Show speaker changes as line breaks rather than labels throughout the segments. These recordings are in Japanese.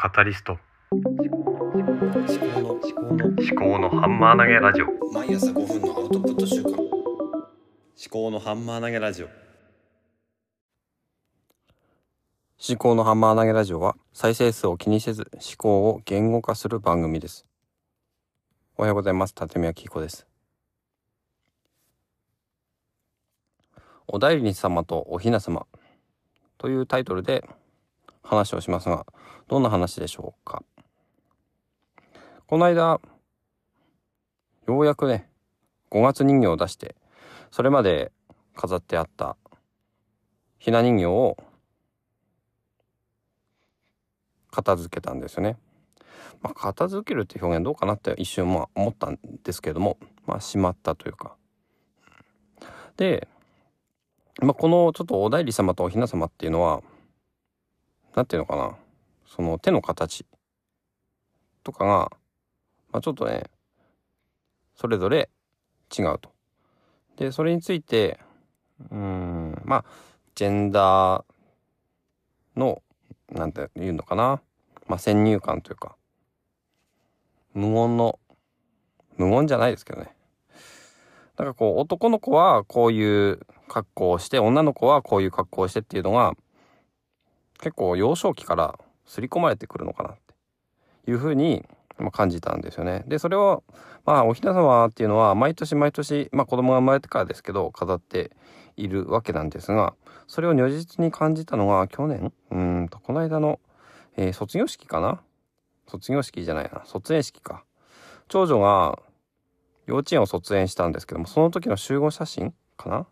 カタリスト
思考の思考の
思考のハンマー投げラジオ
毎朝5分のアウトプット週間思考のハンマー投げラジオ
思考のハンマー投げラジオは再生数を気にせず思考を言語化する番組です。おはようございます。立宮紀子です。おだいりに様とおひな様というタイトルで話をしますが、どんな話でしょうか？この間、ようやくね、5月人形を出して、それまで飾ってあったひな人形を片付けたんですよね。まあ、片付けるって表現どうかなって一瞬まあ思ったんですけども、まあ、しまったというか。で、まあ、このちょっとおだいり様とおひな様っていうのは、なんていうのかな、その手の形とかが、まあ、ちょっとね、それぞれ違うと。で、それについて、うん、まあ、ジェンダーの、なんて言うのかな、まあ、先入観というか、無言の、無言じゃないですけどね。なんかこう、男の子はこういう格好をして、女の子はこういう格好をしてっていうのが、結構幼少期から刷り込まれてくるのかなっていうふうに、感じたんですよね。で、それを、まあ、おひな様っていうのは、毎年毎年、まあ、子供が生まれてからですけど、飾っているわけなんですが、それを如実に感じたのが、去年、うんと、この間の、えー卒業式かな？卒業式じゃないな、卒園式か。長女が、幼稚園を卒園したんですけども、その時の集合写真かな？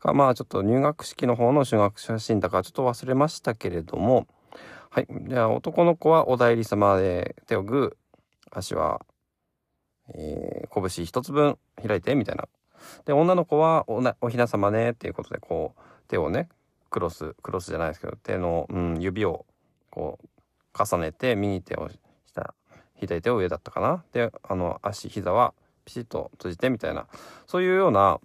が、まあちょっと入学式の方の集学写真だからちょっと忘れましたけれども、はい。じゃあ男の子はおだいり様で手をグー、足は、えー、拳一つ分開いてみたいな。で、女の子はおなおひな様ねっていうことで、こう、手をね、クロス、クロスじゃないですけど、手の、うん、指をこう、重ねて、右手を下、左手を上だったかな？で、あの、足、膝はピシッと閉じてみたいな、そういうような、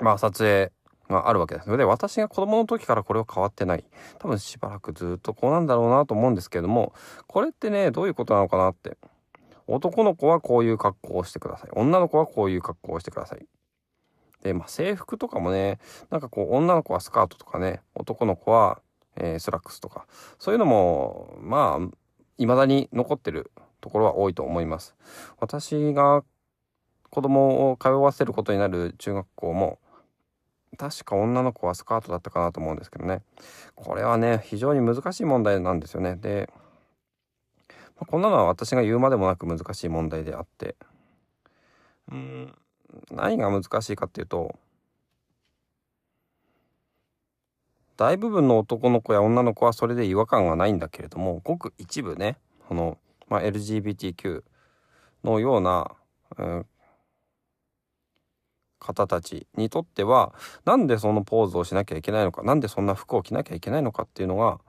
まあ、撮影があるわけです。で、私が子供の時からこれは変わってない。多分しばらくずっとこうなんだろうなと思うんですけれども、これってね、どういうことなのかなって。男の子はこういう格好をしてください。女の子はこういう格好をしてください。で、まあ、制服とかもね、なんかこう、女の子はスカートとかね、男の子は、えースラックスとか、そういうのも、まあ、未だに残ってるところは多いと思います。私が子供を通わせることになる中学校も、確か女の子はスカートだったかなと思うんですけどね。これはね、非常に難しい問題なんですよね。で、まあこんなのは私が言うまでもなく難しい問題であって、うん、何が難しいかっていうと、大部分の男の子や女の子はそれで違和感はないんだけれども、ごく一部ね、この、まあ、LGBTQ のような、うん方たちにとっては、なんでそのポーズをしなきゃいけないのか、なんでそんな服を着なきゃいけないのかっていうのが、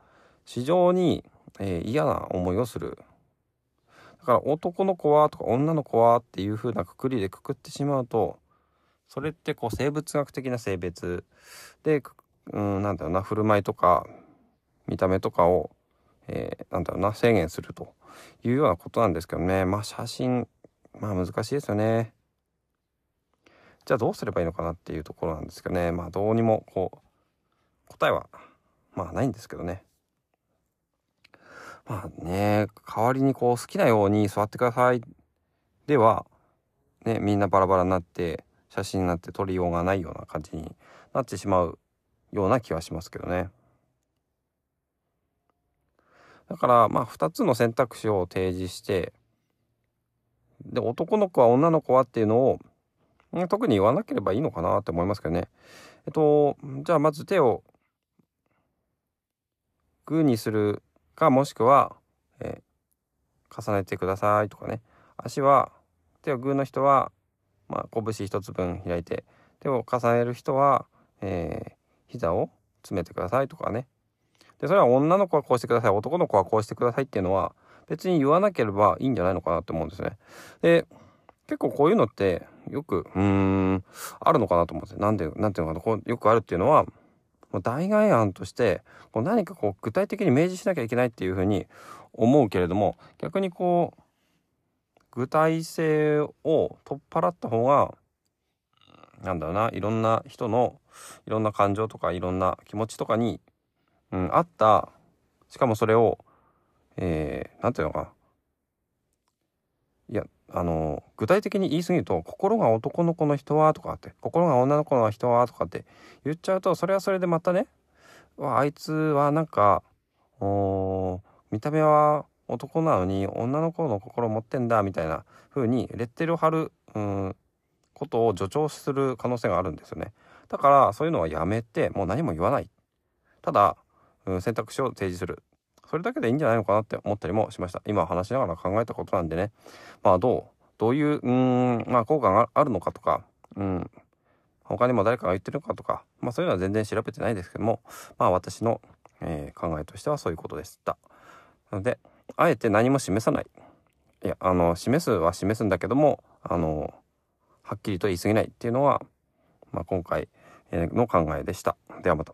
非常に、えー嫌な思いをする。だから男の子はとか女の子はっていう風なくくりでくくってしまうと、それってこう生物学的な性別で、くうん、なんだろうな、振る舞いとか、見た目とかを、えーだろうな、制限するというようなことなんですけどね。まあ写真、まあ難しいですよね。じゃあどうすればいいのかなっていうところなんですけどね。まあどうにもこう、答えは、まあないんですけどね。まあね、代わりにこう好きなように座ってください。では、ね、みんなバラバラになって、写真になって撮りようがないような感じになってしまうような気はしますけどね。だから、まあ2つの選択肢を提示して、で、男の子は女の子はっていうのを、特に言わなければいいのかなって思いますけどね。えっと、じゃあまず手をグーにするか、もしくは、え重ねてくださいとかね。足は、手をグーの人は、まあ、拳一つ分開いて、手を重ねる人は、えー膝を詰めてくださいとかね。で、それは女の子はこうしてください、男の子はこうしてくださいっていうのは、別に言わなければいいんじゃないのかなって思うんですね。で、結構こういうのって、よく、うん、あるのかなと思うんですよ。なんで、なんていうのかな、こう、よくあるっていうのは、もう代替案として、こう何かこう具体的に明示しなきゃいけないっていうふうに思うけれども逆にこう具体性を取っ払った方がなんだろうな。いろんな人のいろんな感情とかいろんな気持ちとかに、うん、あった。しかもそれをえー、なんていうのかな。あの具体的に言い過ぎると「心が男の子の人は」とかって「心が女の子の人は」とかって言っちゃうとそれはそれでまたねあいつはなんか見た目は男なのに女の子の心持ってんだみたいな風にレッテルを貼る、うん、ことを助長する可能性があるんですよね。だからそういうのはやめてもう何も言わない。ただ、うん、選択肢を提示する。それだけでいいんじゃないのかなって思ったりもしました。今話しながら考えたことなんでね。まあどうどういう、うん、まあ効果があるのかとか、うん、他にも誰かが言ってるのかとか、まあそういうのは全然調べてないですけども、まあ私の、えー、考えとしてはそういうことでした。なので、あえて何も示さない。いや、あの、示すは示すんだけども、あの、はっきりと言い過ぎないっていうのは、まあ、今回の考えでした。ではまた。